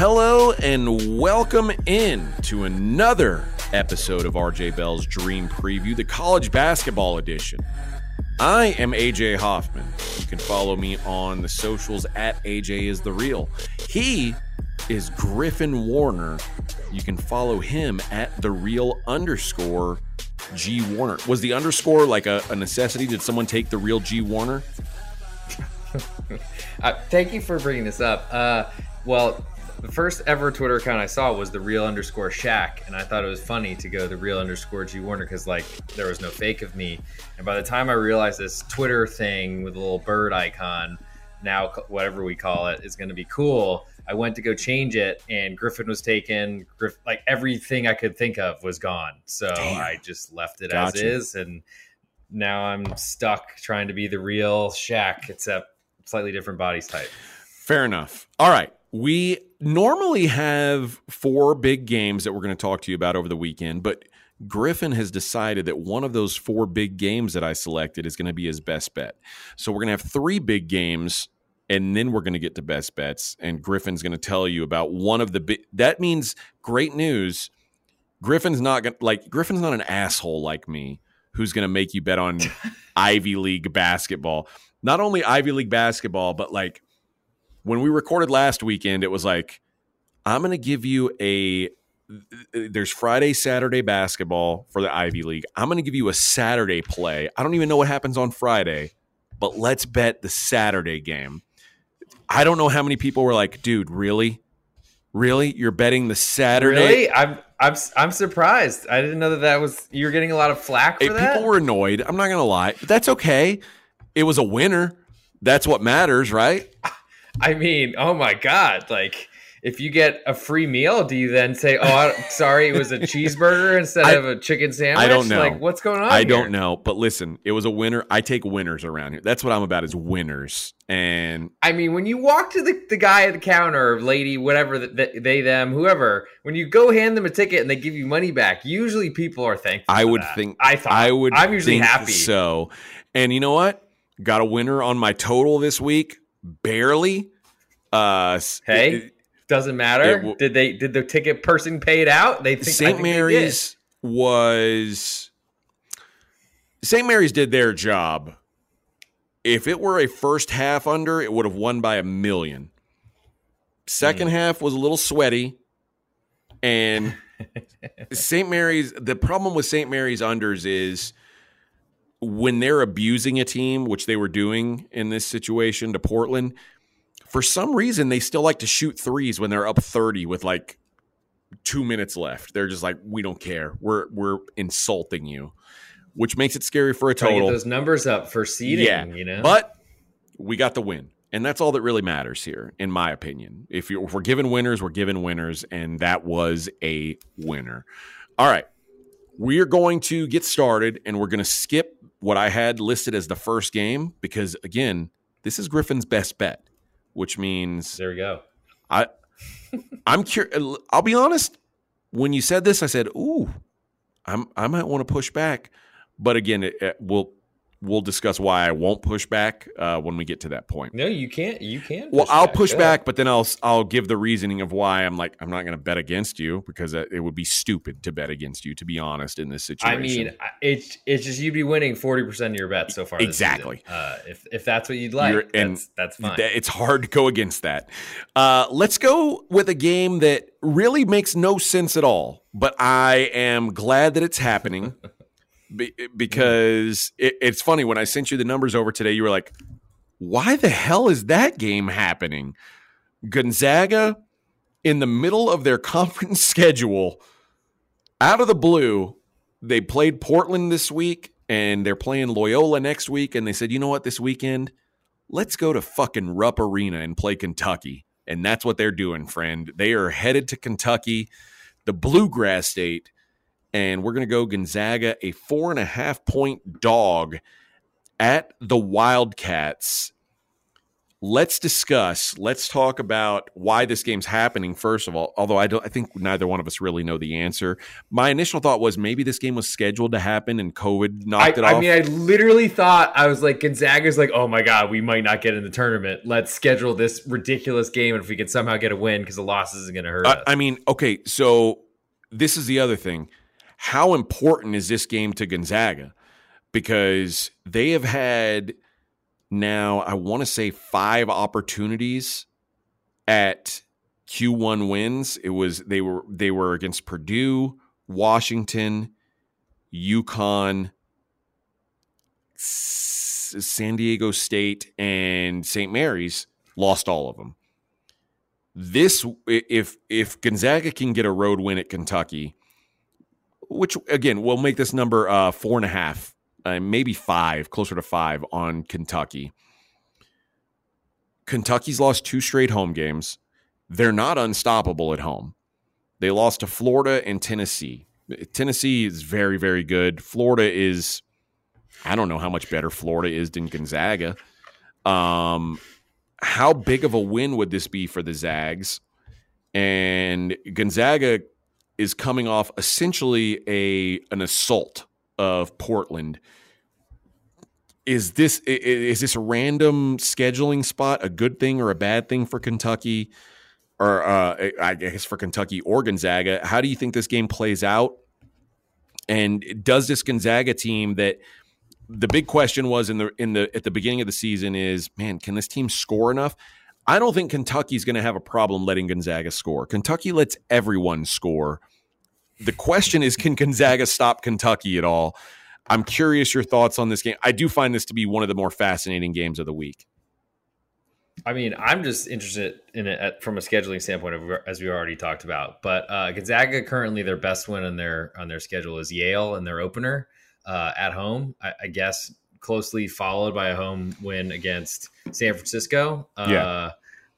Hello and welcome in to another episode of RJ Bell's Dream Preview, the college basketball edition. I am AJ Hoffman. You can follow me on the socials at AJ is the real. He is Griffin Warner. You can follow him at the real underscore G Warner. Was the underscore like a, a necessity? Did someone take the real G Warner? uh, thank you for bringing this up. Uh, well, the first ever Twitter account I saw was the real underscore Shaq, and I thought it was funny to go the real underscore G Warner because like there was no fake of me. And by the time I realized this Twitter thing with a little bird icon, now whatever we call it, is going to be cool. I went to go change it, and Griffin was taken. Griff, like everything I could think of was gone. So Damn. I just left it gotcha. as is, and now I'm stuck trying to be the real Shaq, except slightly different bodies type. Fair enough. All right. We normally have four big games that we're going to talk to you about over the weekend, but Griffin has decided that one of those four big games that I selected is going to be his best bet. So we're going to have three big games and then we're going to get to best bets and Griffin's going to tell you about one of the big that means great news. Griffin's not going like Griffin's not an asshole like me who's going to make you bet on Ivy League basketball. Not only Ivy League basketball, but like when we recorded last weekend, it was like, I'm going to give you a. There's Friday, Saturday basketball for the Ivy League. I'm going to give you a Saturday play. I don't even know what happens on Friday, but let's bet the Saturday game. I don't know how many people were like, dude, really? Really? You're betting the Saturday? Really? I'm I'm I'm surprised. I didn't know that that was you're getting a lot of flack for that. People were annoyed. I'm not going to lie. But that's okay. It was a winner. That's what matters, right? I mean, oh my god! Like, if you get a free meal, do you then say, "Oh, sorry, it was a cheeseburger instead I, of a chicken sandwich"? I don't know. Like, what's going on? I here? don't know. But listen, it was a winner. I take winners around here. That's what I'm about is winners. And I mean, when you walk to the, the guy at the counter, lady, whatever the, the, they, them, whoever, when you go hand them a ticket and they give you money back, usually people are thankful. I would that. think. I thought. I would. I'm usually happy. So, and you know what? Got a winner on my total this week. Barely. Uh, hey, it, doesn't matter. It, did they? Did the ticket person pay it out? They think St. Mary's was St. Mary's did their job. If it were a first half under, it would have won by a million. Second mm. half was a little sweaty, and St. Mary's. The problem with St. Mary's unders is when they're abusing a team, which they were doing in this situation to Portland, for some reason they still like to shoot threes when they're up 30 with like two minutes left. They're just like, we don't care. We're we're insulting you, which makes it scary for a total. get those numbers up for seeding, yeah, you know. But we got the win. And that's all that really matters here, in my opinion. If, if we're given winners, we're given winners, and that was a winner. All right, we are going to get started, and we're going to skip what I had listed as the first game because again, this is Griffin's best bet, which means there we go. I I'm curious. I'll be honest. When you said this, I said, "Ooh, I'm I might want to push back." But again, it, it, we'll we'll discuss why I won't push back uh, when we get to that point. No, you can't. You can't. Well, I'll back. push back, but then I'll I'll give the reasoning of why I'm like I'm not going to bet against you because it would be stupid to bet against you. To be honest, in this situation, I mean, it's it's just you'd be winning forty percent of your bets so far. Exactly. Uh, if if that's what you'd like, You're, and that's, that's fine. It's hard to go against that. Uh, let's go with a game that really makes no sense at all, but I am glad that it's happening. Be, because it, it's funny when I sent you the numbers over today, you were like, "Why the hell is that game happening?" Gonzaga in the middle of their conference schedule, out of the blue, they played Portland this week and they're playing Loyola next week, and they said, "You know what? This weekend, let's go to fucking Rupp Arena and play Kentucky." And that's what they're doing, friend. They are headed to Kentucky, the bluegrass state and we're going to go Gonzaga, a four and a half point dog at the Wildcats. let's discuss. Let's talk about why this game's happening. First of all, although I don't, I think neither one of us really know the answer. My initial thought was maybe this game was scheduled to happen and COVID knocked I, it off. I mean, I literally thought I was like Gonzaga's like, oh my god, we might not get in the tournament. Let's schedule this ridiculous game, and if we can somehow get a win, because the loss isn't going to hurt us. I mean, okay, so this is the other thing. How important is this game to Gonzaga? Because they have had now, I want to say five opportunities at Q1 wins. It was they were they were against Purdue, Washington, S- San Diego State, and St. Mary's. Lost all of them. This if if Gonzaga can get a road win at Kentucky, which again will make this number uh, four and a half, uh, maybe five, closer to five on Kentucky. Kentucky's lost two straight home games. They're not unstoppable at home. They lost to Florida and Tennessee. Tennessee is very, very good. Florida is, I don't know how much better Florida is than Gonzaga. Um, how big of a win would this be for the Zags? And Gonzaga is coming off essentially a an assault of Portland. Is this is this random scheduling spot a good thing or a bad thing for Kentucky, or uh, I guess for Kentucky or Gonzaga? How do you think this game plays out? And does this Gonzaga team that the big question was in the in the at the beginning of the season is man, can this team score enough? I don't think Kentucky's going to have a problem letting Gonzaga score. Kentucky lets everyone score. The question is, can Gonzaga stop Kentucky at all? I'm curious your thoughts on this game. I do find this to be one of the more fascinating games of the week. I mean, I'm just interested in it from a scheduling standpoint, as we already talked about. But uh, Gonzaga currently their best win on their on their schedule is Yale in their opener uh, at home. I, I, guess closely followed by a home win against San Francisco. Uh, yeah.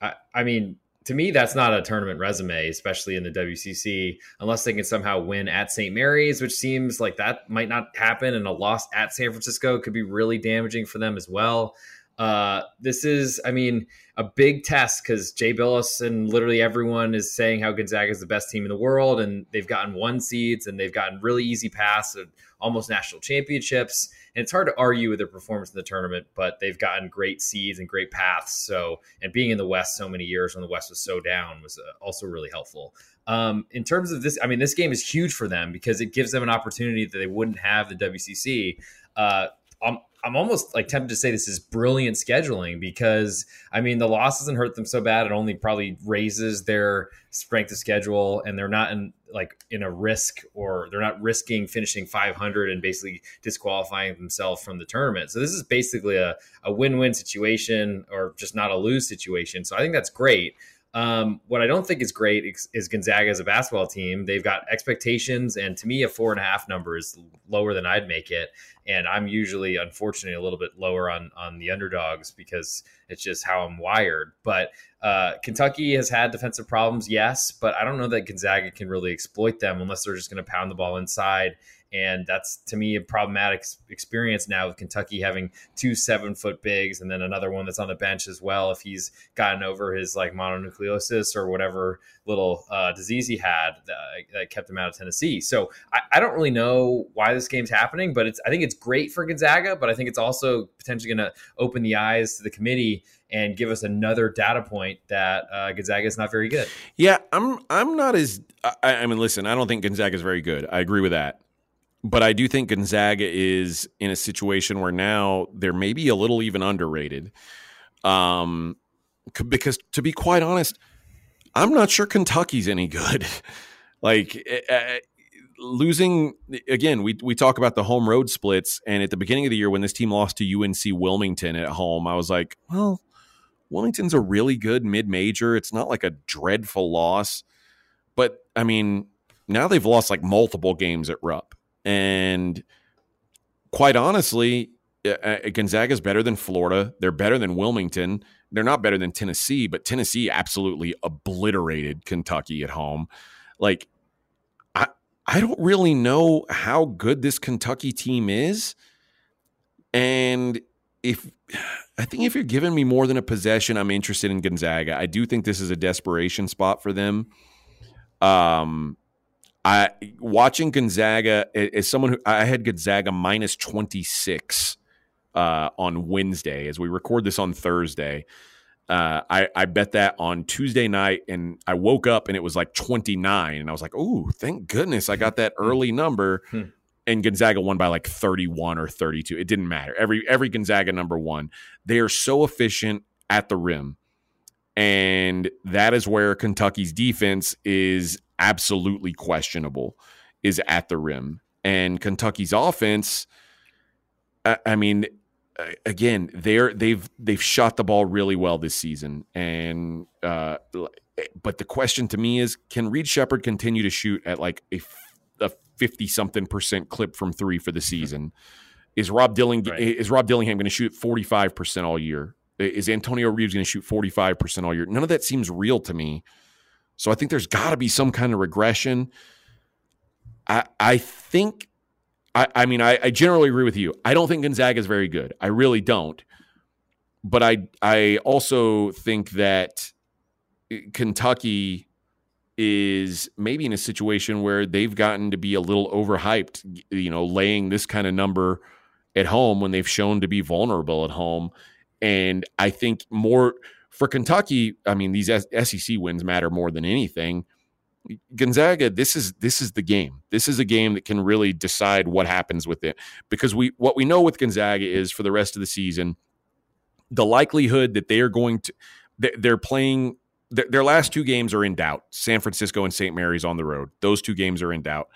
I, I mean, to me, that's not a tournament resume, especially in the WCC, unless they can somehow win at St. Mary's, which seems like that might not happen. And a loss at San Francisco could be really damaging for them as well. Uh, this is, I mean, a big test because Jay Bilas and literally everyone is saying how Gonzaga is the best team in the world, and they've gotten one seeds and they've gotten really easy paths of almost national championships. And it's hard to argue with their performance in the tournament, but they've gotten great seeds and great paths. So, and being in the West so many years when the West was so down was uh, also really helpful. Um, in terms of this, I mean, this game is huge for them because it gives them an opportunity that they wouldn't have the WCC. Uh, I'm, I'm almost like tempted to say this is brilliant scheduling because I mean the loss doesn't hurt them so bad. It only probably raises their strength of schedule, and they're not in like in a risk or they're not risking finishing 500 and basically disqualifying themselves from the tournament. So this is basically a, a win-win situation or just not a lose situation. So I think that's great. Um, what I don't think is great is, is, Gonzaga as a basketball team. They've got expectations, and to me, a four and a half number is lower than I'd make it. And I'm usually, unfortunately, a little bit lower on on the underdogs because it's just how I'm wired. But uh, Kentucky has had defensive problems, yes, but I don't know that Gonzaga can really exploit them unless they're just going to pound the ball inside and that's to me a problematic experience now with Kentucky having two seven foot bigs and then another one that's on the bench as well. If he's gotten over his like mononucleosis or whatever little uh, disease he had that, that, kept him out of Tennessee. So I, I, don't really know why this game's happening, but it's I think it's great for Gonzaga, but I think it's also potentially going to open the eyes to the committee and give us another data point that uh, Gonzaga is not very good. Yeah, I'm I'm not as I, I mean, listen, I don't think Gonzaga is very good. I agree with that but I do think Gonzaga is in a situation where now they're maybe a little even underrated. Um, because to be quite honest, I'm not sure Kentucky's any good. like uh, losing again, we we talk about the home road splits, and at the beginning of the year when this team lost to UNC Wilmington at home, I was like, well, Wilmington's a really good mid major. It's not like a dreadful loss, but I mean, now they've lost like multiple games at Rupp. And quite honestly, uh, Gonzaga is better than Florida. They're better than Wilmington. They're not better than Tennessee, but Tennessee absolutely obliterated Kentucky at home. Like, I I don't really know how good this Kentucky team is, and if I think if you're giving me more than a possession, I'm interested in Gonzaga. I do think this is a desperation spot for them. Um, I watching Gonzaga as someone who I had Gonzaga minus 26 uh, on Wednesday as we record this on Thursday. Uh, I, I bet that on Tuesday night, and I woke up and it was like 29, and I was like, "Oh, thank goodness I got that early number." And Gonzaga won by like 31 or 32. It didn't matter. Every every Gonzaga number one. They are so efficient at the rim, and that is where Kentucky's defense is absolutely questionable. Is at the rim, and Kentucky's offense. I, I mean, again, they're they've they've shot the ball really well this season, and uh, but the question to me is, can Reed Sheppard continue to shoot at like a a fifty something percent clip from three for the season? Is Rob Dilling right. is Rob Dillingham going to shoot forty five percent all year? Is Antonio Reeves going to shoot forty five percent all year? None of that seems real to me. So I think there's got to be some kind of regression. I I think I, I mean, I, I, generally agree with you. I don't think Gonzaga is very good. I really don't. But I I also think that eh, Kentucky is maybe in a situation where they've gotten to be a little overhyped, you know, laying this kind of number at home when they've shown to be vulnerable at home. And I think more for Kentucky, I mean, these SEC wins matter more than anything. Gonzaga, this is this is the game. This is a game that can really decide what happens with it because we what we know with Gonzaga is for the rest of the season, the likelihood that they are going to they're playing their last two games are in doubt. San Francisco and St. Mary's on the road. Those two games are in doubt.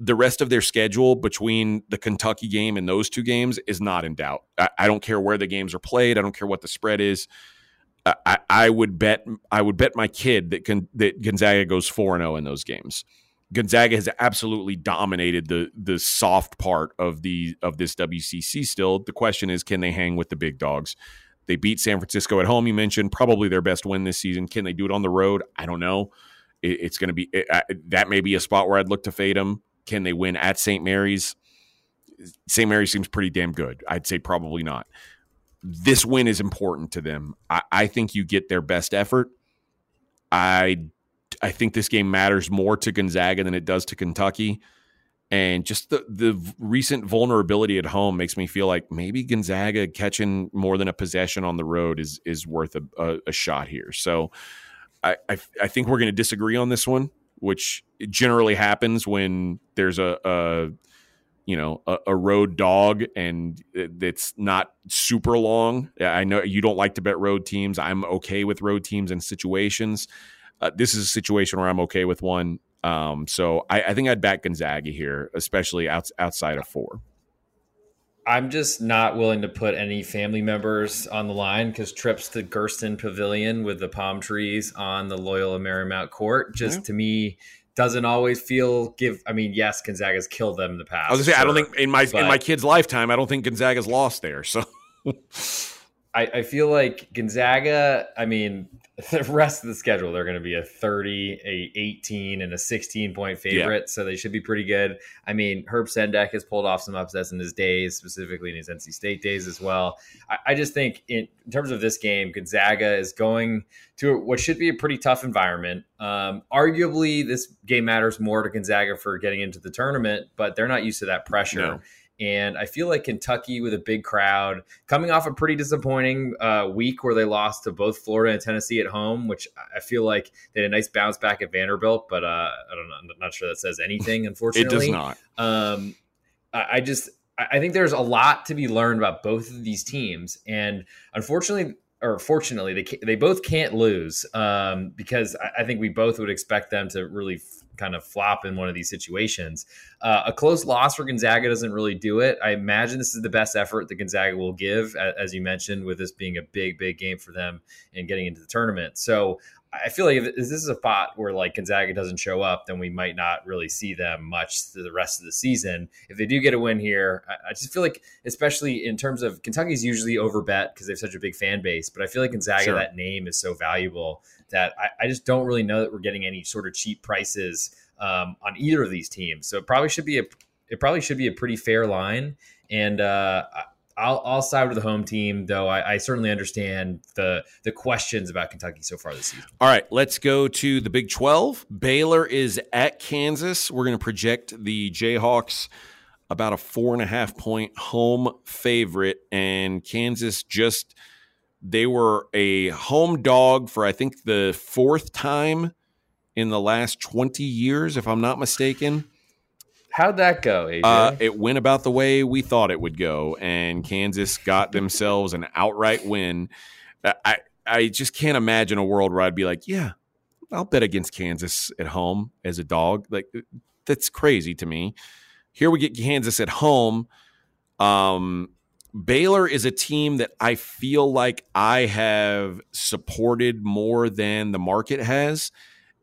The rest of their schedule between the Kentucky game and those two games is not in doubt. I, I don't care where the games are played. I don't care what the spread is. I, I would bet I would bet my kid that that Gonzaga goes four and zero oh in those games. Gonzaga has absolutely dominated the the soft part of the of this WCC. Still, the question is, can they hang with the big dogs? They beat San Francisco at home. You mentioned probably their best win this season. Can they do it on the road? I don't know. It, it's going to be it, that may be a spot where I'd look to fade them. Can they win at St. Mary's? St. Mary's seems pretty damn good. I'd say probably not this win is important to them. I, I think you get their best effort. I I think this game matters more to Gonzaga than it does to Kentucky. And just the, the recent vulnerability at home makes me feel like maybe Gonzaga catching more than a possession on the road is is worth a, a, a shot here. So I, I, I think we're going to disagree on this one, which generally happens when there's a, a you know a, a, road dog and it's not super long. I know you don't like to bet road teams. I'm okay with road teams and situations. Uh, this is a situation where i'm okay with one. Um, so I, I, think i'd back gonzaga here especially out, outside of four. I'm just not willing to put any family members on the line because trips to gersten pavilion with the palm trees on the loyola marymount court just yeah. to me doesn't always feel give. I mean, yes, Gonzaga's killed them in the past. I was gonna say sure, I don't think in my in my kid's lifetime, I don't think Gonzaga's lost there. So. I, I feel like Gonzaga, I mean, the rest of the schedule, they're going to be a 30, a 18, and a 16 point favorite. Yeah. So they should be pretty good. I mean, Herb Sendek has pulled off some upsets in his days, specifically in his NC State days as well. I, I just think, in, in, terms of this game, Gonzaga is going to what should be a pretty tough environment. Um, arguably, this game matters more to Gonzaga for getting into the tournament, but they're not used to that pressure. No. And I feel like Kentucky with a big crowd, coming off a pretty disappointing uh, week where they lost to both Florida and Tennessee at home, which I feel like they had a nice bounce back at Vanderbilt, but uh, I don't know, I'm not sure that says anything. Unfortunately, it does not. Um, I just I think there's a lot to be learned about both of these teams, and unfortunately, or fortunately, they they both can't lose um, because I, I, think we both would expect them to really kind of flop in one of these situations. Uh, a close loss for Gonzaga doesn't really do it. I imagine this is the best effort that Gonzaga will give, as you mentioned, with this being a big, big game for them and getting into the tournament. So I feel like if this is a spot where like Gonzaga doesn't show up, then we might not really see them much the rest of the season. If they do get a win here, I, just feel like, especially in terms of Kentucky's usually overbet because they have such a big fan base, but I feel like Gonzaga, sure. that name is so valuable that I, I, just don't really know that we're getting any sort of cheap prices um, on either of these teams. So it probably should be a it probably should be a pretty fair line. And uh, I'll, I'll side with the home team, though. I, I, certainly understand the the questions about Kentucky so far this season. All right, let's go to the Big Twelve. Baylor is at Kansas. We're going to project the Jayhawks about a four and a half point home favorite, and Kansas just they were a home dog for I think the fourth time in the last twenty years, if I'm not mistaken. How'd that go, AJ? Uh, it went about the way we thought it would go, and Kansas got themselves an outright win. I I just can't imagine a world where I'd be like, yeah, I'll bet against Kansas at home as a dog. Like that's crazy to me. Here we get Kansas at home. Um, Baylor is a team that I feel like I have supported more than the market has,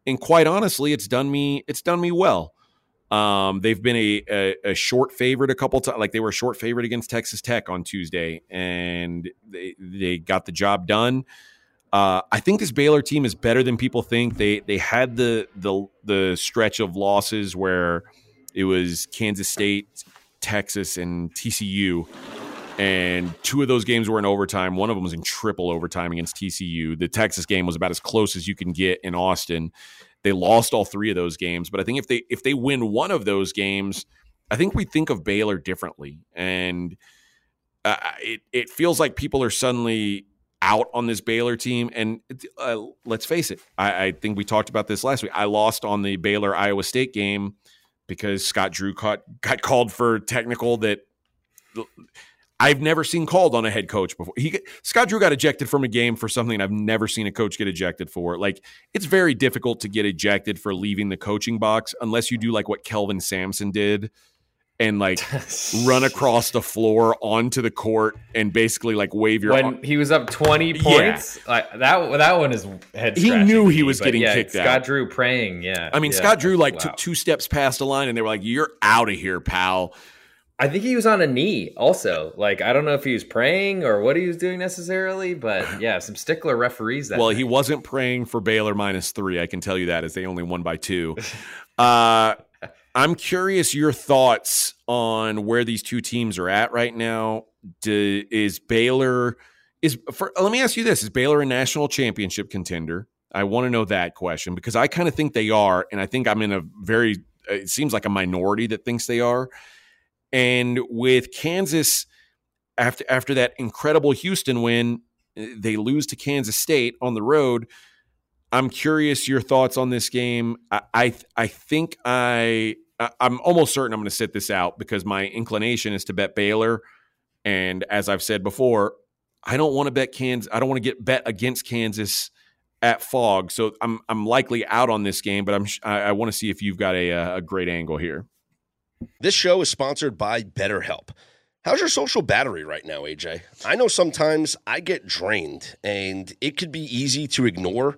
and quite honestly, it's done me it's done me well. Um, they've been a, a, a, short favorite a couple times. Like they were a short favorite against Texas Tech on Tuesday, and they they got the job done. Uh, I think this Baylor team is better than people think. They they had the the the stretch of losses where it was Kansas State, Texas, and TCU. And two of those games were in overtime. One of them was in triple overtime against TCU. The Texas game was about as close as you can get in Austin. They lost all three of those games, but I think if they if they win one of those games, I think we think of Baylor differently, and uh, it it feels like people are suddenly out on this Baylor team. And uh, let's face it, I, I, think we talked about this last week. I lost on the Baylor Iowa State game because Scott Drew caught, got called for technical that I've never seen called on a head coach before. He Scott Drew got ejected from a game for something I've never seen a coach get ejected for. Like it's very difficult to get ejected for leaving the coaching box unless you do like what Kelvin Sampson did and like run across the floor onto the court and basically like wave your when arm. he was up 20 points yeah. like that that one is head he knew he was getting yeah, kicked Scott out Scott Drew praying yeah I mean yeah. Scott Drew like wow. took two steps past the line and they were like you're out of here pal I think he was on a knee also. Like I don't know if he was praying or what he was doing necessarily, but yeah, some stickler referees that Well, night. he wasn't praying for Baylor minus 3, I can tell you that as they only won by 2. uh I'm curious your thoughts on where these two teams are at right now. Do, is Baylor is for let me ask you this, is Baylor a national championship contender? I want to know that question because I kind of think they are and I think I'm in a very it seems like a minority that thinks they are. And with Kansas, after after that incredible Houston win, eh, they lose to Kansas State on the road. I'm curious your thoughts on this game. I I, I think I I'm almost certain I'm going to sit this out because my inclination is to bet Baylor, and as I've said before, I don't want to bet Kansas. I don't want to get bet against Kansas at Phog. So I'm I'm likely out on this game, but I'm I, I want to see if you've got a a great angle here. This show is sponsored by BetterHelp. How's your social battery right now, AJ? I know sometimes I get drained and it could be easy to ignore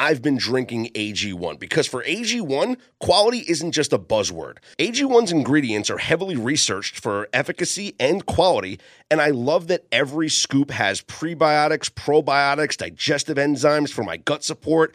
I've been drinking AG1 because for AG1, quality isn't just a buzzword. AG1's ingredients are heavily researched for efficacy and quality, and I love that every scoop has prebiotics, probiotics, digestive enzymes for my gut support,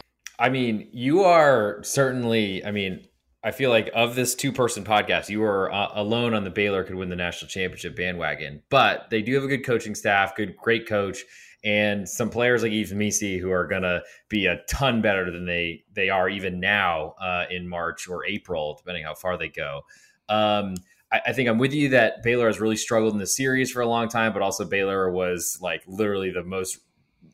I mean, you are certainly, I mean, I feel like of this two person podcast, you are uh, alone on the Baylor could win the national championship bandwagon. But they do have a good coaching staff, good, great coach, and some players like Yves Missi who are going to be a ton better than they they are even now uh, in March or April, depending how far they go. Um, I, I think I'm with you that Baylor has really struggled in the series for a long time, but also Baylor was like literally the most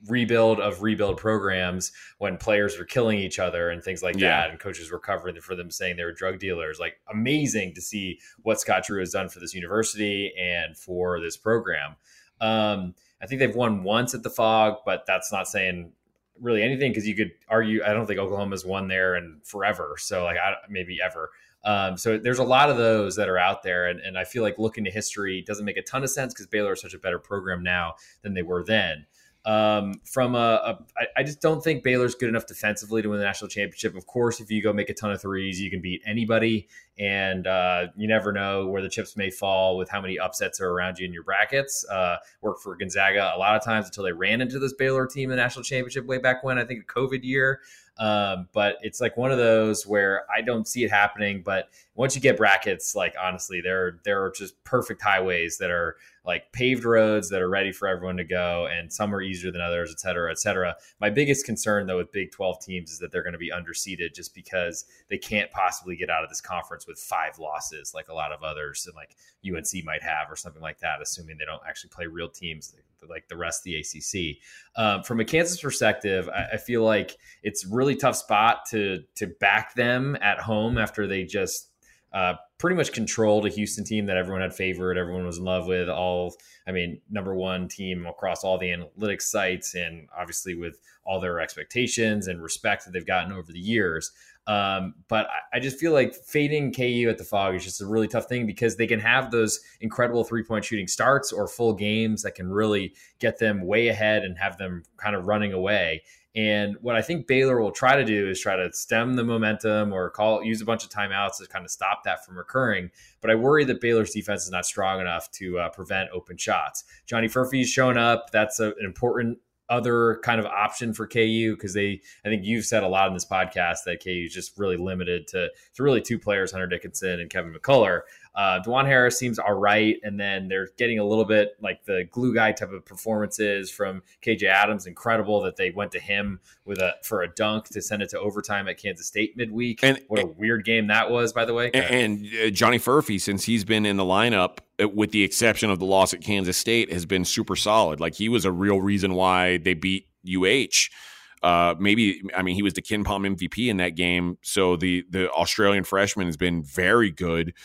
rebuild of rebuild programs when players were killing each other and things like yeah. that and coaches were covering for them saying they were drug dealers like amazing to see what scott drew has done for this university and for this program um, i think they've won once at the Phog, but that's not saying really anything because you could argue i don't think oklahoma's won there and forever so like I, maybe ever um, so there's a lot of those that are out there, and, and I feel like looking to history doesn't make a ton of sense because Baylor is such a better program now than they were then. Um, from a, a I, I just don't think Baylor's good enough defensively to win the national championship. Of course, if you go make a ton of threes, you can beat anybody, and uh, you never know where the chips may fall with how many upsets are around you in your brackets. Uh, worked for Gonzaga a lot of times until they ran into this Baylor team in the national championship way back when I think a COVID year. Um, but it's like one of those where I don't see it happening. But once you get brackets, like honestly, there there are just perfect highways that are like paved roads that are ready for everyone to go, and some are easier than others, et cetera, et cetera. My biggest concern though with Big Twelve teams is that they're going to be underseeded just because they can't possibly get out of this conference with five losses like a lot of others and like UNC might have or something like that, assuming they don't actually play real teams like the rest of the ACC. Um, from a Kansas perspective, I, I, feel like it's really tough spot to to back them at home after they just uh, pretty much controlled a Houston team that everyone had favored, everyone was in love with. All, I mean, number one team across all the analytics sites, and obviously with all their expectations and respect that they've gotten over the years. Um, but I, I, just feel like fading KU at the Phog is just a really tough thing because they can have those incredible three point shooting starts or full games that can really get them way ahead and have them kind of running away. And what I think Baylor will try to do is try to stem the momentum or call use a bunch of timeouts to kind of stop that from recurring. But I worry that Baylor's defense is not strong enough to uh, prevent open shots. Johnny Furphy's shown up. That's a, an important other kind of option for KU because they I think you've said a lot in this podcast that KU is just really limited to to really two players Hunter Dickinson and Kevin McCullar. Uh, Dajuan Harris seems all right, and then they're getting a little bit like the glue guy type of performances from KJ Adams. Incredible that they went to him with a for a dunk to send it to overtime at Kansas State midweek. And what a weird game that was, by the way. And, and uh, Johnny Furphy, since he's been in the lineup, uh, with the exception of the loss at Kansas State, has been super solid. Like he was a real reason why they beat UH. Uh, maybe I mean he was the KenPom MVP in that game. So the the Australian freshman has been very good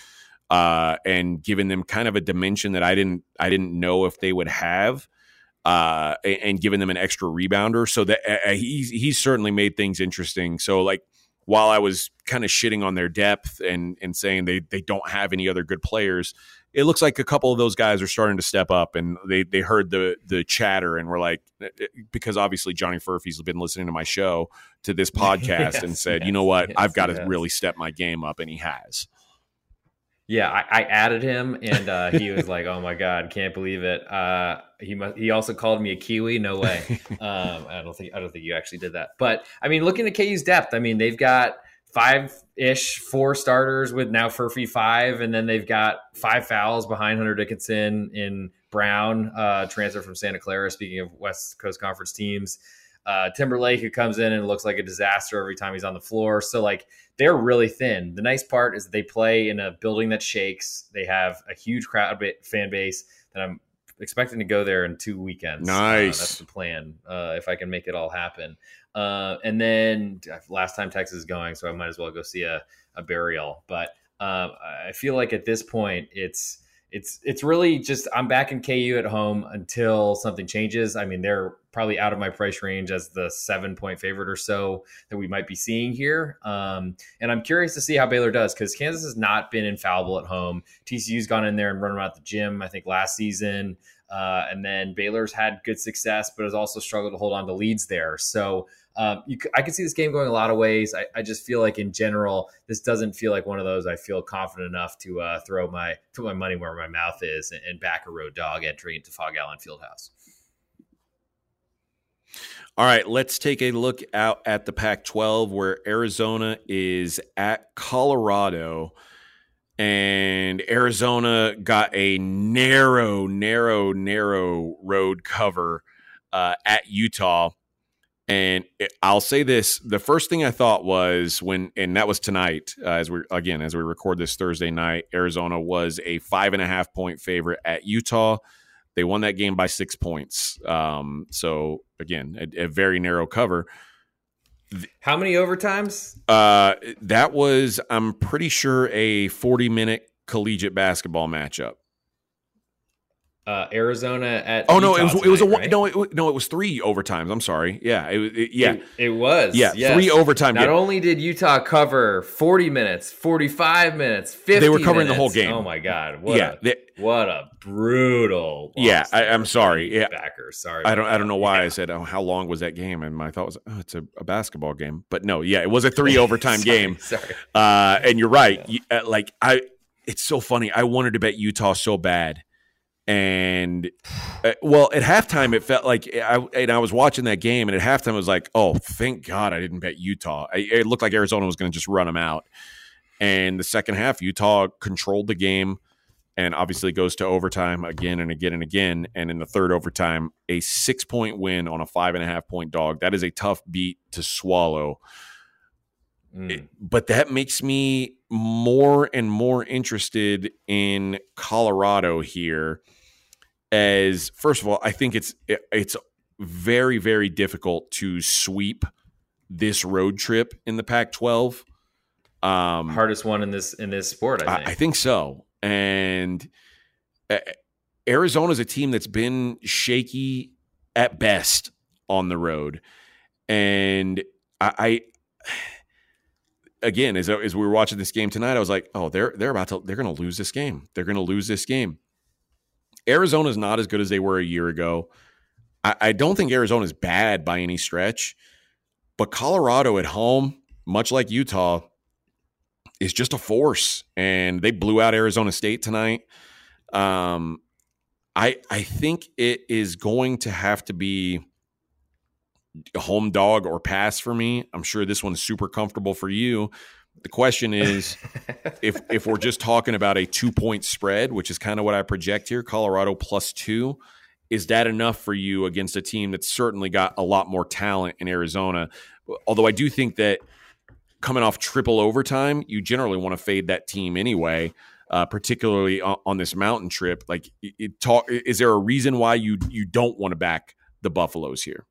uh, and given them kind of a dimension that I didn't I didn't know if they would have, uh, and, and given them an extra rebounder. So that uh, he's he's certainly made things interesting. So like while I was kind of shitting on their depth and and saying they they don't have any other good players, it looks like a couple of those guys are starting to step up and they they heard the the chatter and were like uh, because obviously Johnny Furphy's been listening to my show to this podcast yes, and said, yes, you know what, yes, I've got to really step my game up, and he has. Yeah, I, I, added him, and uh, he was like, "Oh my god, can't believe it." Uh, he must, he also called me a Kiwi. No way. Um, I don't think I don't think you actually did that. But I mean, looking at KU's depth, I mean, they've got five ish, four starters with now Furphy five, and then they've got five fouls behind Hunter Dickinson in Braun, uh, transfer from Santa Clara. Speaking of West Coast Conference teams, uh, Timberlake, who comes in and looks like a disaster every time he's on the floor. So, like, they're really thin. The nice part is they play in a building that shakes. They have a huge crowd fan base that I'm expecting to go there in two weekends. Nice. Uh, that's the plan, uh, if I can make it all happen. Uh, and then last time Texas is going, so I might as well go see a, a burial. But uh, I feel like at this point, it's it's it's really just I'm back in KU at home until something changes. I mean, they're probably out of my price range as the seven point favorite or so that we might be seeing here. Um, and I'm curious to see how Baylor does because Kansas has not been infallible at home. TCU's gone in there and run around the gym. I think last season. Uh, and then Baylor's had good success, but has also struggled to hold on to leads there. So um, you, I can see this game going a lot of ways. I, I, just feel like in general, this doesn't feel like one of those I feel confident enough to uh, throw my put my money where my mouth is and, and back a road dog entering into Phog Allen Fieldhouse. All right, let's take a look out at the Pac 12 where Arizona is at Colorado. And Arizona got a narrow, narrow, narrow road cover uh, at Utah and it, I'll say this: the first thing I thought was when, and that was tonight, uh, as we again as we record this Thursday night. Arizona was a five and a half point favorite at Utah. They won that game by six points. Um, so again, a, a, very narrow cover. How many overtimes? Uh, that was, I'm pretty sure, a 40 minute collegiate basketball matchup uh, Arizona at. Oh no, it was tonight, it was a right? no it, no it was three overtimes. I'm sorry. Yeah, it, it yeah it, it, was. Yeah, yes. three overtime. Not only did Utah cover 40 minutes, 45 minutes, 50. They were covering minutes. the whole game. Oh my god! What yeah, a, they, what a brutal. Yeah, I, am sorry. Yeah, backers. Sorry. I don't. I don't know why yeah. I said oh, how long was that game, and my thought was oh, it's a, a, basketball game, but no, yeah, it was a three overtime sorry, game. Sorry. Uh, and you're right. Yeah. Uh, like I, it's so funny. I wanted to bet Utah so bad and uh, well, at halftime, it felt like I and I was watching that game, and at halftime, it was like, oh, thank God I didn't bet Utah. it looked like Arizona was going to just run them out. And the second half, Utah controlled the game, and obviously goes to overtime again and again and again. And in the third overtime, a six point win on a five and a half point dog. That is a tough beat to swallow. Mm. It, but that makes me more and more interested in Colorado here as first of all, I think it's it's very very difficult to sweep this road trip in the Pac-12. Um, Hardest one in this in this sport, I think. I, I think so. And uh, Arizona's a team that's been shaky at best on the road, and I, I again as as we were watching this game tonight, I was like, oh, they're they're about to they're going to lose this game. They're going to lose this game. Arizona is not as good as they were a year ago. I, I don't think Arizona is bad by any stretch, but Colorado at home, much like Utah, is just a force, and they blew out Arizona State tonight. Um, I I think it is going to have to be home dog or pass for me. I'm sure this one's super comfortable for you. The question is if if we're just talking about a two point spread, which is kind of what I project here, Colorado plus two, is that enough for you against a team that's certainly got a lot more talent in Arizona? Although I do think that coming off triple overtime, you generally want to fade that team anyway. Uh, particularly on, on, this mountain trip, like it, talk, is there a reason why you you don't want to back the Buffaloes here?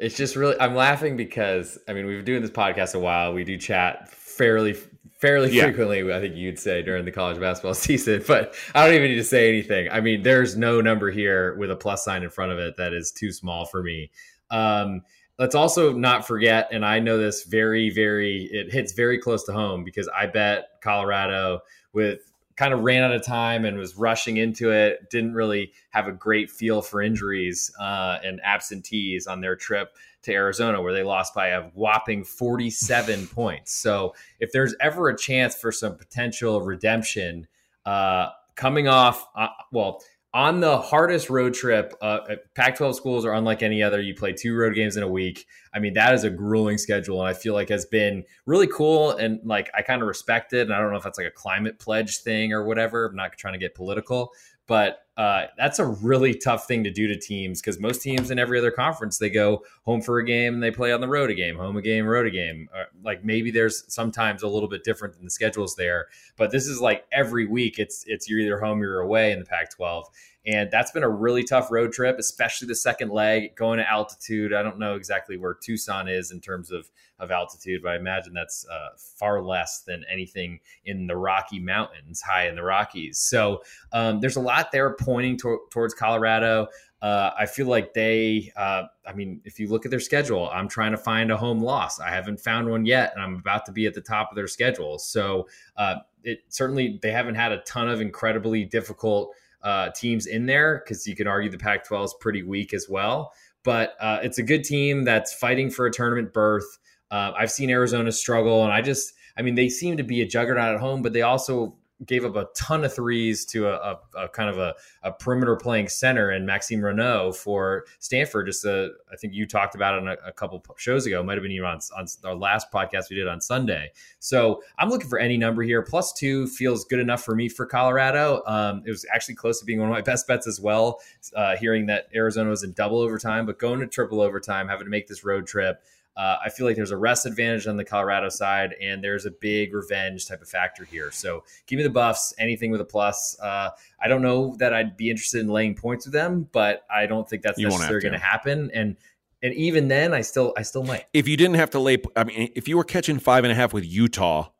It's just really I'm laughing because I mean we've been doing this podcast a while. We do chat fairly fairly yeah. frequently. I think you'd say during the college basketball season, but I don't even need to say anything. I mean, there's no number here with a plus sign in front of it that is too small for me. Um, let's also not forget, and I know this very, very, it hits very close to home because I bet Colorado with kind of ran out of time and was rushing into it. Didn't really have a great feel for injuries uh, and absentees on their trip to Arizona, where they lost by a whopping 47 points. So, if there's ever a chance for some potential redemption, uh, coming off, uh, well, on the hardest road trip, uh, Pac 12 schools are unlike any other. You play two road games in a week. I mean, that is a grueling schedule. And I feel like has been really cool. And like, I kind of respect it. And I don't know if that's like a climate pledge thing or whatever. I'm not trying to get political, but uh, that's a really tough thing to do to teams because most teams in every other conference they go home for a game and they play on the road a game, home a game, road a game. Uh, like maybe there's sometimes a little bit different than the schedules there, but this is like every week it's it's you're either home or you're away in the Pac-12, And that's been a really tough road trip, especially the second leg going to altitude. I don't know exactly where Tucson is in terms of, of altitude, but I imagine that's uh, far less than anything in the Rocky Mountains, high in the Rockies. So um, there's a lot there pointing to- towards Colorado. Uh, I feel like they, uh, I mean, if you look at their schedule, I'm trying to find a home loss. I haven't found one yet, and I'm about to be at the top of their schedule. So uh, it certainly, they haven't had a ton of incredibly difficult uh, teams in there because you can argue the Pac 12 is pretty weak as well. But uh, it's a good team that's fighting for a tournament berth. Uh, I've seen Arizona struggle, and I just, I mean, they seem to be a juggernaut at home, but they also gave up a ton of threes to a, a, a kind of a, a, perimeter playing center and Maxime Raynaud for Stanford. Just a, I think you talked about it on a, a couple shows ago. It might have been even on, on our last podcast we did on Sunday. So I'm looking for any number here. Plus two feels good enough for me for Colorado. Um, it was actually close to being one of my best bets as well. Uh, hearing that Arizona was in double overtime, but going to triple overtime, having to make this road trip. Uh, I feel like there's a rest advantage on the Colorado side, and there's a big revenge type of factor here. So give me the Buffs, anything with a plus. Uh, I don't know that I'd be interested in laying points with them, but I don't think that's you necessarily going to happen. And and even then, I still I still might. If you didn't have to lay, I mean, if you were catching five and a half with Utah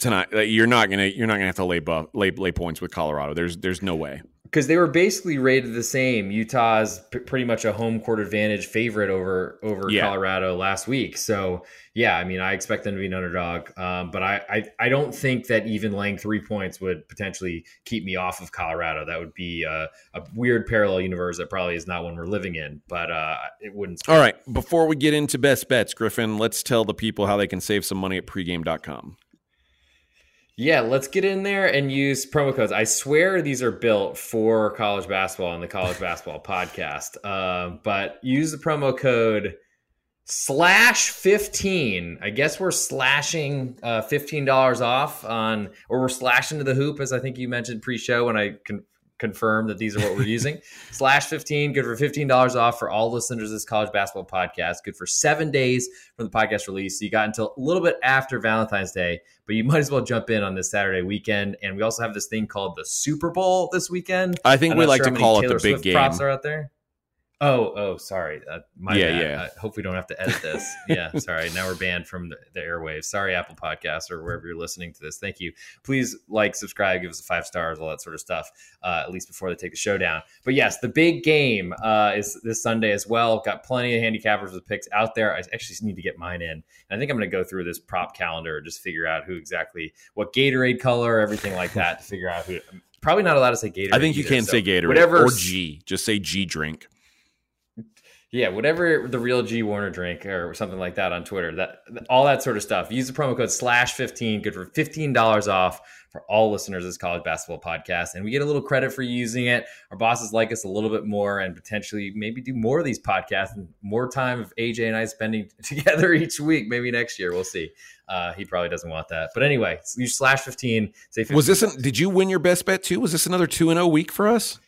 tonight, you're not gonna you're not gonna have to lay buff, lay lay points with Colorado. There's there's no way because they were basically rated the same. Utah's p- pretty much a home court advantage favorite over over yeah. Colorado last week. So yeah, I mean, I expect them to be an underdog, um, but I, I, I don't think that even laying three points would potentially keep me off of Colorado. That would be a, a weird parallel universe that probably is not one we're living in, but uh, it wouldn't. All right, before we get into best bets, Griffin, let's tell the people how they can save some money at pregame.com. Yeah, let's get in there and use promo codes. I swear these are built for college basketball and the college basketball podcast. Uh, but use the promo code slash 15. I guess we're slashing uh, $15 off on, or we're slashing to the hoop, as I think you mentioned pre show when I con- confirm that these are what we're using. Slash 15, good for $15 off for all listeners of this college basketball podcast. Good for seven days from the podcast release. So you got until a little bit after Valentine's Day, but you might as well jump in on this Saturday weekend. And we also have this thing called the Super Bowl this weekend. I think we like sure to call it the big Swift game. Props are out there. Oh, oh, sorry. Uh, my yeah, bad. yeah. Uh, hope we don't have to edit this. yeah, sorry. Now we're banned from the, the, airwaves. Sorry, Apple Podcasts or wherever you're listening to this. Thank you. Please like, subscribe, give us a five stars, all that sort of stuff. Uh, at least before they take the show down. But yes, the big game uh, is this Sunday as well. Got plenty of handicappers with picks out there. I actually need to get mine in. And I think I'm going to go through this prop calendar, and just figure out who exactly, what Gatorade color, everything like that, to figure out who. I'm probably not allowed to say Gatorade. I think you either, can't so say Gatorade whatever, or G. Just say G drink. Yeah, whatever the real G Warner drink or something like that on Twitter. That all that sort of stuff. Use the promo code slash fifteen, good for fifteen dollars off for all listeners of this college basketball podcast, and we get a little credit for using it. Our bosses like us a little bit more, and potentially maybe do more of these podcasts and more time of AJ and I spending together each week. Maybe next year, we'll see. Uh, he probably doesn't want that, but anyway, use slash fifteen. Say 15 was this? An, did you win your best bet too? Was this another two and zero oh week for us?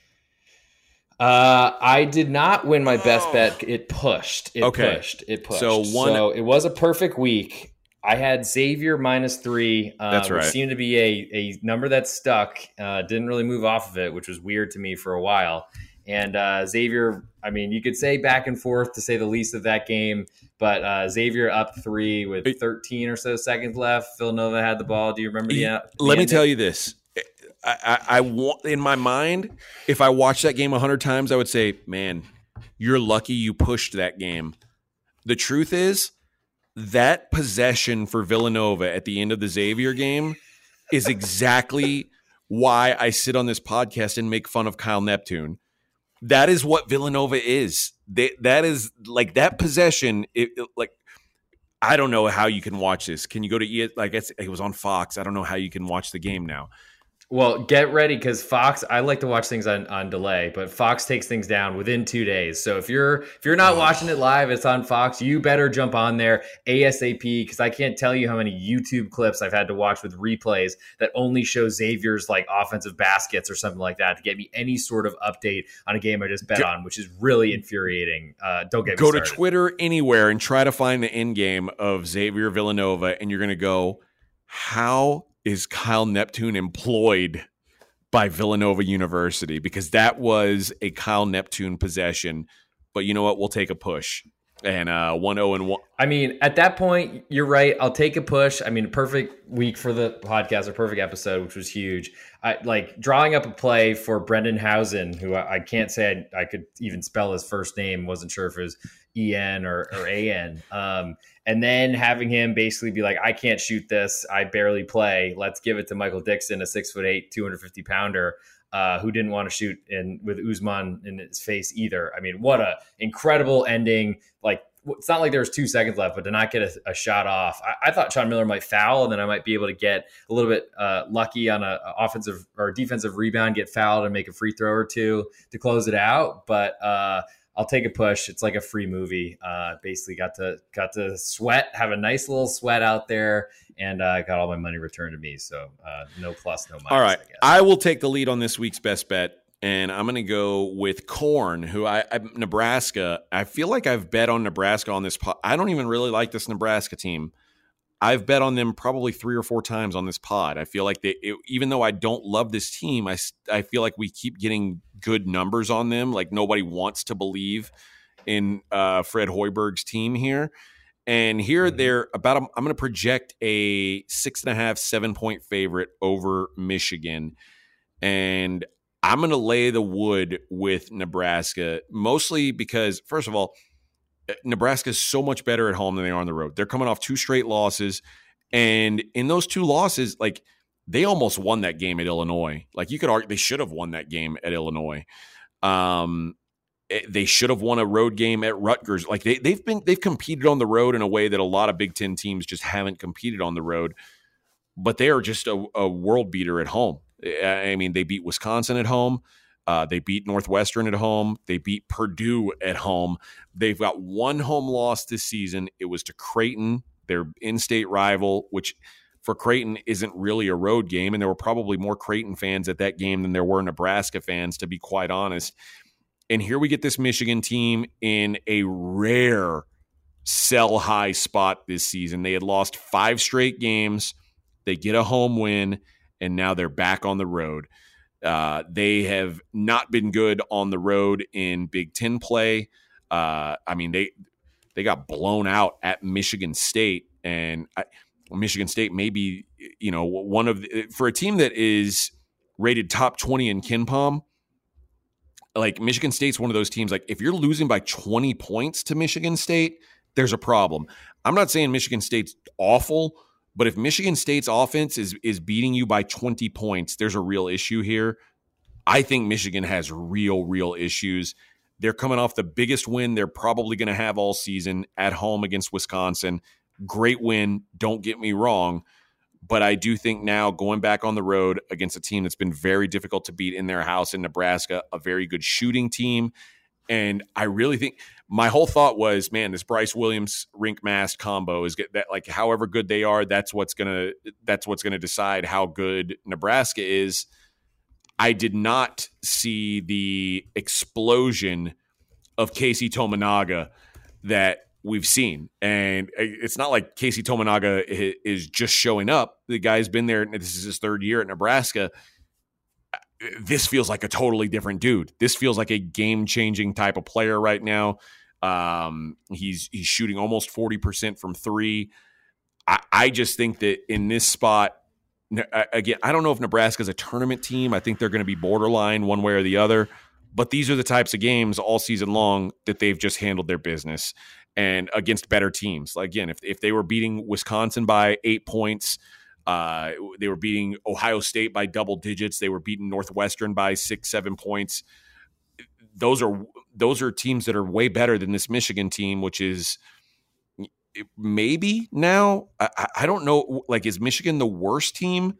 Uh, I did not win my best oh. bet. It pushed. It okay. pushed. It pushed. So one. So it was a perfect week. I had Xavier minus three. Uh, That's right. Which seemed to be a a number that stuck. Uh, didn't really move off of it, which was weird to me for a while. And uh, Xavier, I mean, you could say back and forth to say the least of that game, but uh, Xavier up three with 13 or so seconds left. Villanova had the ball. Do you remember the? the Let me tell you this: I, I, want in my mind, if I watched that game a hundred times, I would say, "Man, you're lucky you pushed that game." The truth is, that possession for Villanova at the end of the Xavier game is exactly why I sit on this podcast and make fun of Kyle Neptune. That is what Villanova is. They, that is like that possession. It, it, like I don't know how you can watch this. Can you go to? Like it was on Fox. I don't know how you can watch the game now. Well, get ready because Fox. I like to watch things on, on delay, but Fox takes things down within two days. So if you're if you're not watching it live, it's on Fox. You better jump on there asap because I can't tell you how many YouTube clips I've had to watch with replays that only show Xavier's like offensive baskets or something like that to get me any sort of update on a game I just bet go, on, which is really infuriating. Uh, don't get go to Twitter anywhere and try to find the end game of Xavier Villanova, and you're going to go, how is Kyle Neptune employed by Villanova University because that was a Kyle Neptune possession. But you know what? We'll take a push and uh, one zero oh and one. I mean, at that point, you're right. I'll take a push. I mean, perfect week for the podcast, a perfect episode, which was huge. I like drawing up a play for Brendan Hausen, who I, I can't say I, I, could even spell his first name. wasn't sure if it was E N or, or A N. Um, and then having him basically be like, I can't shoot this. I barely play. Let's give it to Michael Dixon, a six foot eight, 250 pounder. Uh, who didn't want to shoot in with Ousmane in his face either. I mean, what a incredible ending! Like it's not like there was two seconds left, but to not get a, a shot off, I, I, thought Sean Miller might foul, and then I might be able to get a little bit uh, lucky on a, a, offensive or defensive rebound, get fouled, and make a free throw or two to close it out. But uh, I'll take a push. It's like a free movie. Uh, basically, got to got to sweat, have a nice little sweat out there, and uh, got all my money returned to me. So uh, no plus, no minus. All right, I, I, will take the lead on this week's best bet, and I'm going to go with Corn, who I, I, Nebraska. I feel like I've bet on Nebraska on this. Po- I don't even really like this Nebraska team. I've bet on them probably three or four times on this pod. I feel like they, it, even though I don't love this team, I, I feel like we keep getting good numbers on them. Like nobody wants to believe in uh, Fred Hoiberg's team here. And here mm-hmm. they're about, I'm going to project a six and a half, seven point favorite over Michigan. And I'm going to lay the wood with Nebraska, mostly because, first of all, Nebraska is so much better at home than they are on the road. They're coming off two straight losses. And in those two losses, like they almost won that game at Illinois. Like you could argue they should have won that game at Illinois. Um, eh, they should have won a road game at Rutgers. Like they, they've been they've competed on the road in a way that a lot of Big Ten teams just haven't competed on the road. But they are just a, a world beater at home. Eh, I mean, they beat Wisconsin at home. Uh, they beat Northwestern at home. They beat Purdue at home. They've got one home loss this season. It was to Creighton, their in-state rival, which for Creighton isn't really a road game. And there were probably more Creighton fans at that game than there were Nebraska fans, to be quite honest. And here we get this Michigan team in a rare sell high spot this season. They had lost five straight games. They get a home win, and now they're back on the road. Uh, they have not been good on the road in Big Ten play. Uh, I mean, they they got blown out at Michigan State, and I, Michigan State may be, you know, one of the, for a team that is rated top twenty in KenPom. Like Michigan State's one of those teams. Like if you're losing by twenty points to Michigan State, there's a problem. I'm not saying Michigan State's awful but if Michigan State's offense is is beating you by 20 points, there's a real issue here. I think Michigan has real, real issues. They're coming off the biggest win they're probably going to have all season at home against Wisconsin. Great win, don't get me wrong. But I do think now going back on the road against a team that's been very difficult to beat in their house in Nebraska, a very good shooting team. And I really think my whole thought was, man, this Brice Williams Rienk Mast combo is get that like however good they are, that's what's gonna that's what's gonna decide how good Nebraska is. I did not see the explosion of Keisei Tominaga that we've seen. And uh, it's not like Keisei Tominaga is just showing up. The guy's been there, this is his third year at Nebraska uh, this feels like a totally different dude. This feels like a game changing type of player right now. Um, he's he's shooting almost forty percent from three. I, I just think that in this spot, again, I don't know if Nebraska's a tournament team. I think they're going to be borderline one way or the other. But these are the types of games all season long that they've just handled their business and against better teams. Like again, if if they were beating Wisconsin by eight points uh, they were beating Ohio State by double digits. They were beating Northwestern by six, seven points. Those are those are teams that are way better than this Michigan team, which is maybe now. I, I don't know. Like, is Michigan the worst team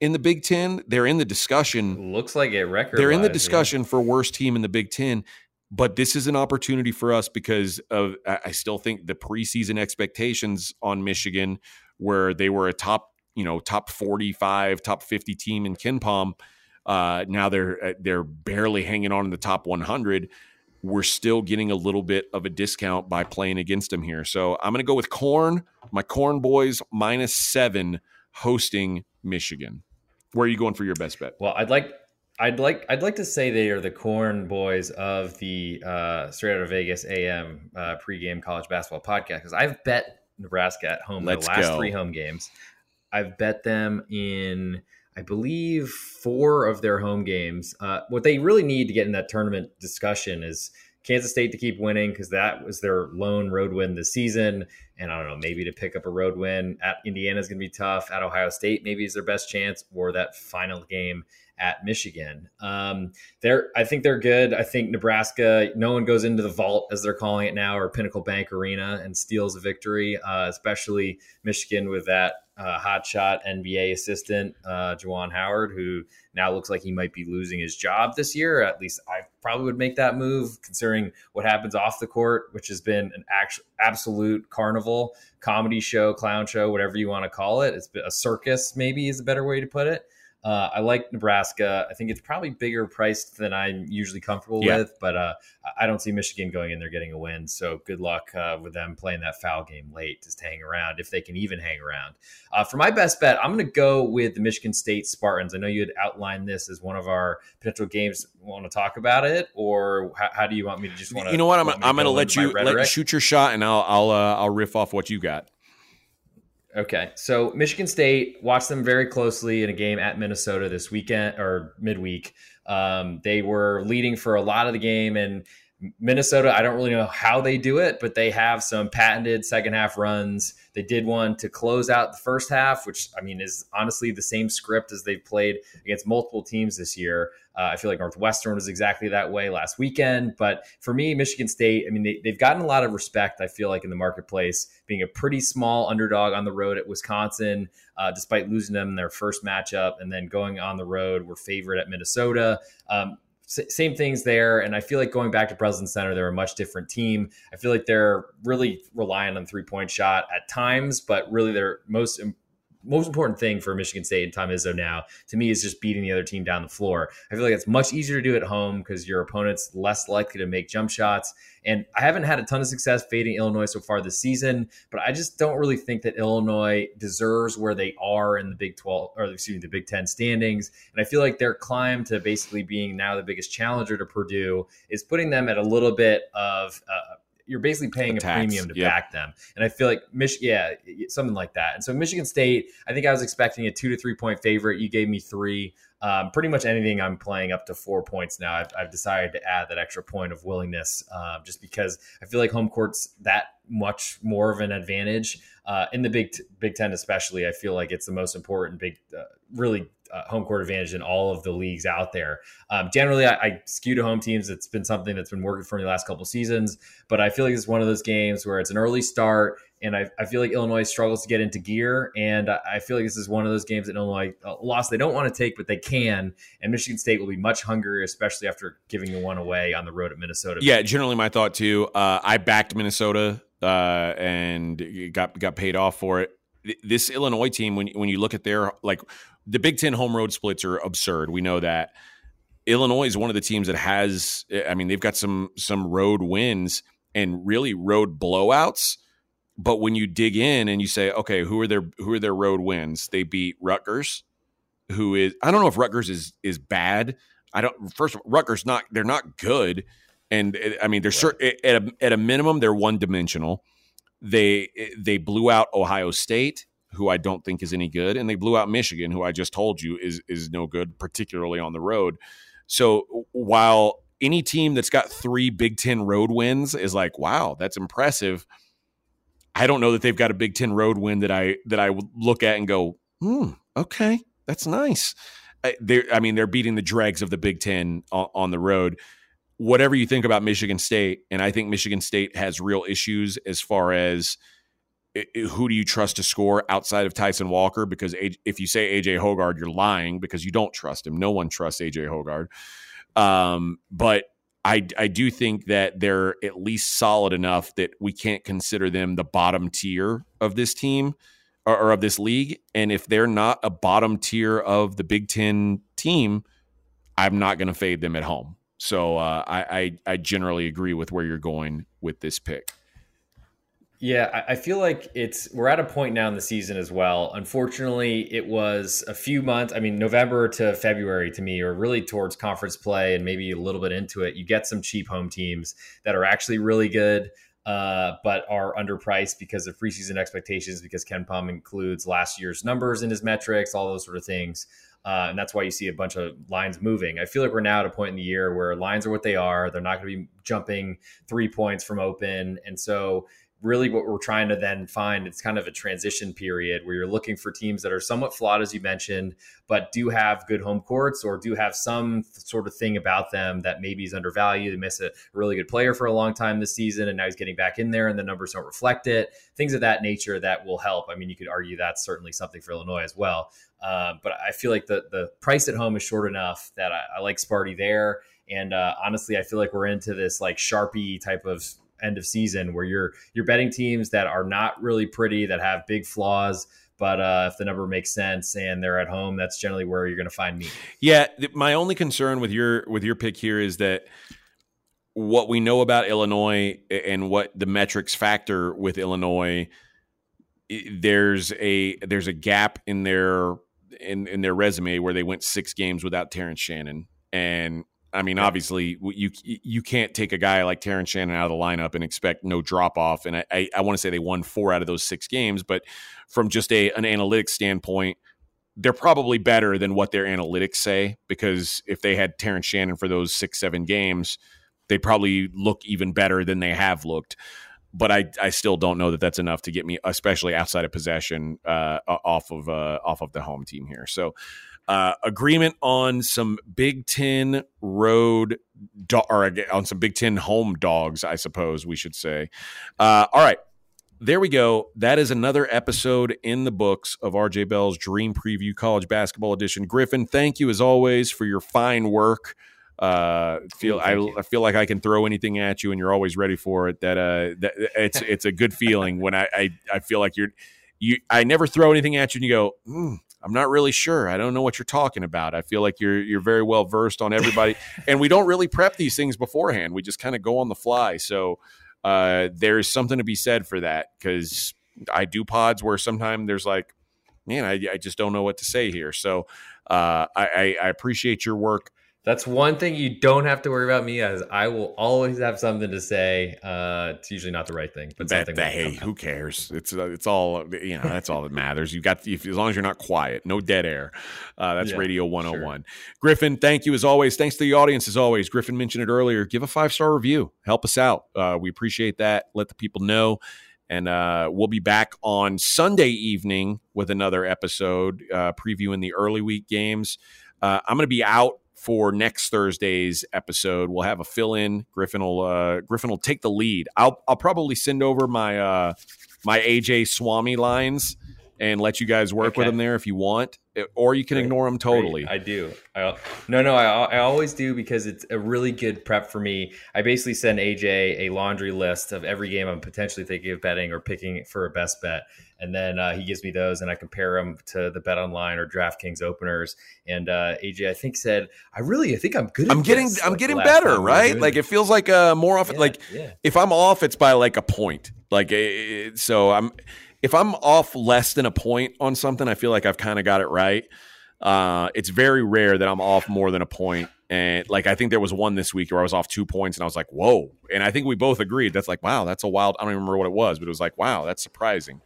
in the Big Ten? They're in the discussion. Looks like it. Record. They're in the discussion yeah. for worst team in the Big Ten. But this is an opportunity for us because of I still think the preseason expectations on Michigan, where they were a top you know top 45 top 50 team in KenPom uh, now they're uh, they're barely hanging on in the top 100 we're still getting a little bit of a discount by playing against them here so i'm going to go with corn my corn boys minus seven hosting michigan Where are you going for your best bet? Well, I'd like I'd like I'd like to say they are the corn boys of the uh, straight out of Vegas AM uh, pregame college basketball podcast because I've bet Nebraska at home Let's the last go. three home games. I've bet them in I believe four of their home games. Uh, what they really need to get in that tournament discussion is Kansas State to keep winning because that was their lone road win this season. And I don't know, maybe to pick up a road win at Indiana is going to be tough. At Ohio State, maybe is their best chance, or that final game at Michigan. Um, they're, I think they're good. I think Nebraska, no one goes into the vault as they're calling it now, or Pinnacle Bank Arena, and steals a victory. Uh, especially Michigan with that uh, hotshot NBA assistant uh, Juwan Howard, who now looks like he might be losing his job this year. At least I probably would make that move, considering what happens off the court, which has been an actual absolute carnival, comedy show, clown show, whatever you want to call it. It's a circus, maybe is a better way to put it. Uh, I like Nebraska. I think it's probably bigger priced than I'm usually comfortable yeah. with, but uh, I don't see Michigan going in there getting a win. So good luck uh, with them playing that foul game late, just hang around if they can even hang around. Uh, for my best bet, I'm going to go with the Michigan State Spartans. I know you had outlined this as one of our potential games. Want to talk about it, or how, how do you want me to just want to? You know what? I'm, I'm going to let you let shoot your shot, and I'll I'll uh, I'll riff off what you got. Okay. So Michigan State, watched them very closely in a game at Minnesota this weekend or midweek. Um, they were leading for a lot of the game, and Minnesota, I don't really know how they do it, but they have some patented second half runs. They did one to close out the first half, which I mean is honestly the same script as they've played against multiple teams this year. Uh, I feel like Northwestern was exactly that way last weekend. But for me, Michigan State, I mean, they, they've gotten a lot of respect, I feel like, in the marketplace, being a pretty small underdog on the road at Wisconsin, uh, despite losing them in their first matchup, and then going on the road, were favored at Minnesota. Um, same things there. And I feel like going back to Breslin Center, they're a much different team. I feel like they're really relying on three point shot at times, but really their most most important thing for Michigan State and Tom Izzo now to me is just beating the other team down the floor. I feel like it's much easier to do at home because your opponent's less likely to make jump shots. And I haven't had a ton of success fading Illinois so far this season, but I just don't really think that Illinois deserves where they are in the Big 12 or excuse me, the Big 10 standings. And I feel like their climb to basically being now the biggest challenger to Purdue is putting them at a little bit of uh, you're basically paying a, a premium to yep. back them. And I feel like Mich- yeah, something like that. And so Michigan State, I think I was expecting a two to three point favorite. You gave me three. Um, pretty much anything I'm playing up to four points now. I've, I've decided to add that extra point of willingness, uh, just because I feel like home court's that much more of an advantage uh, in the Big Big Ten, especially. I feel like it's the most important big, uh, really uh, home court advantage in all of the leagues out there. Um, generally, I, I, skew to home teams. It's been something that's been working for me the last couple seasons, but I feel like it's one of those games where it's an early start, and I, I feel like Illinois struggles to get into gear, and I feel like this is one of those games that Illinois uh, lost they don't want to take, but they can, and Michigan State will be much hungrier, especially after giving the one away on the road at Minnesota. Yeah, generally my thought too. Uh, I backed Minnesota uh, and got got paid off for it this Illinois team, when when you look at their like the Big Ten home road splits are absurd. We know that. Illinois is one of the teams that has. Eh, I mean, they've got some some road wins and really road blowouts. But when you dig in and you say, okay, who are their who are their road wins? They beat Rutgers, who is I don't know if Rutgers is is bad. I don't. First, all, Rutgers not they're not good, and eh, I mean they're right. sure eh, at a, at a minimum they're one dimensional. They they blew out Ohio State who I don't think is any good, and they blew out Michigan, who I just told you is is no good, particularly on the road. So while any team that's got three Big Ten road wins is like, wow, that's impressive. I don't know that they've got a Big Ten road win that I that I look at and go, hmm, okay, that's nice. I, I mean, they're beating the dregs of the Big Ten on, on the road. Whatever you think about Michigan State, and I think Michigan State has real issues as far as who do you trust to score outside of Tyson Walker? Because if you say AJ Hoggard, you're lying because you don't trust him. No one trusts AJ Hoggard. Um, but I, I do think that they're at least solid enough that we can't consider them the bottom tier of this team or, or of this league. And if they're not a bottom tier of the Big Ten team, I'm not going to fade them at home. So uh, I, I I generally agree with where you're going with this pick. Yeah, I feel like it's we're at a point now in the season as well. Unfortunately, it was a few months. I mean, November to February to me, or really towards conference play and maybe a little bit into it. You get some cheap home teams that are actually really good, uh, but are underpriced because of preseason expectations. Because KenPom includes last year's numbers in his metrics, all those sort of things. Uh, and that's why you see a bunch of lines moving. I feel like we're now at a point in the year where lines are what they are. They're not going to be jumping three points from open. And so really what we're trying to then find it's kind of a transition period where you're looking for teams that are somewhat flawed as you mentioned but do have good home courts or do have some sort of thing about them that maybe is undervalued. They miss a really good player for a long time this season and now he's getting back in there and the numbers don't reflect it. Things of that nature that will help. I mean you could argue that's certainly something for illinois as well. Uh, but i feel like the the price at home is short enough that i, I like sparty there. And uh, honestly, I feel like we're into this like sharpie type of end of season where you're you're betting teams that are not really pretty that have big flaws but uh, if the number makes sense and they're at home that's generally where you're going to find me. Yeah my only concern with your with your pick here is that what we know about illinois and what the metrics factor with illinois there's a there's a gap in their in, in their resume where they went six games without Terrence Shannon. And I mean, obviously, you you can't take a guy like Terrence Shannon out of the lineup and expect no drop off. And I, I, I want to say they won four out of those six games, but from just a an analytics standpoint, they're probably better than what their analytics say because if they had Terrence Shannon for those six seven games, they probably look even better than they have looked. But I, I still don't know that that's enough to get me, especially outside of possession, uh, off of uh, off of the home team here. So uh, agreement on some Big Ten road do- or on some Big Ten home dogs, I suppose we should say. Uh, all right. There we go. That is another episode in the books of RJ Bell's Dream Preview College Basketball Edition. Griffin, thank you as always for your fine work. Uh, feel I, I, feel like I can throw anything at you, and you're always ready for it. That uh, that it's it's a good feeling when I, I I feel like you're you. I never throw anything at you, and you go, mm, I'm not really sure. I don't know what you're talking about. I feel like you're you're very well versed on everybody, and we don't really prep these things beforehand. We just kind of go on the fly. So uh, there's something to be said for that because I do pods where sometimes there's like, man, I, I just don't know what to say here. So uh, I, I appreciate your work. That's one thing you don't have to worry about me as I will always have something to say. Uh, it's usually not the right thing, but that, that hey, who cares? It's uh, it's all you know. That's all that matters. You got if, as long as you're not quiet, no dead air. Uh, that's yeah, Radio 101. Sure. Griffin, thank you as always. Thanks to the audience as always. Griffin mentioned it earlier. Give a five star review. Help us out. Uh, we appreciate that. Let the people know. And uh, we'll be back on Sunday evening with another episode uh, previewing the early week games. Uh, I'm going to be out for next Thursday's episode. We'll have a fill in. Griffin will uh, Griffin will take the lead. I'll I'll probably send over my uh, my AJ Swami lines and let you guys work okay. with them there if you want, or you can Great. ignore them totally. Great. I do. I, no, no, I, I always do because it's a really good prep for me. I basically send AJ a laundry list of every game I'm potentially thinking of betting or picking for a best bet, and then uh, he gives me those, and I compare them to the Bet Online or DraftKings openers. And uh, AJ, I think said, "I really, I think I'm good. I'm getting, this, I'm like getting better, right? Like it feels like uh, more often. Yeah, like yeah. if I'm off, it's by like a point. Like eh, so, I'm if I'm off less than a point on something, I feel like I've kind of got it right. Uh, it's very rare that I'm off more than a point. And like I think there was one this week where I was off two points and I was like, whoa. And I think we both agreed that's like, wow, that's a wild. I don't even remember what it was, but it was like, wow, that's surprising.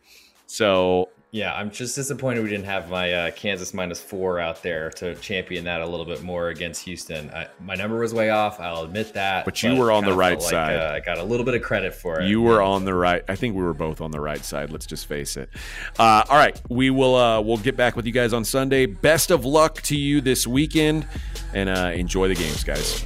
So yeah, I'm just disappointed we didn't have my uh, Kansas minus four out there to champion that a little bit more against Houston. I, my number was way off. I'll admit that. But you but were on the right like, side. Uh, I got a little bit of credit for it. You were on the right. I think we were both on the right side. Let's just face it. Uh, all right, we will. Uh, we'll get back with you guys on Sunday. Best of luck to you this weekend, and uh, enjoy the games, guys.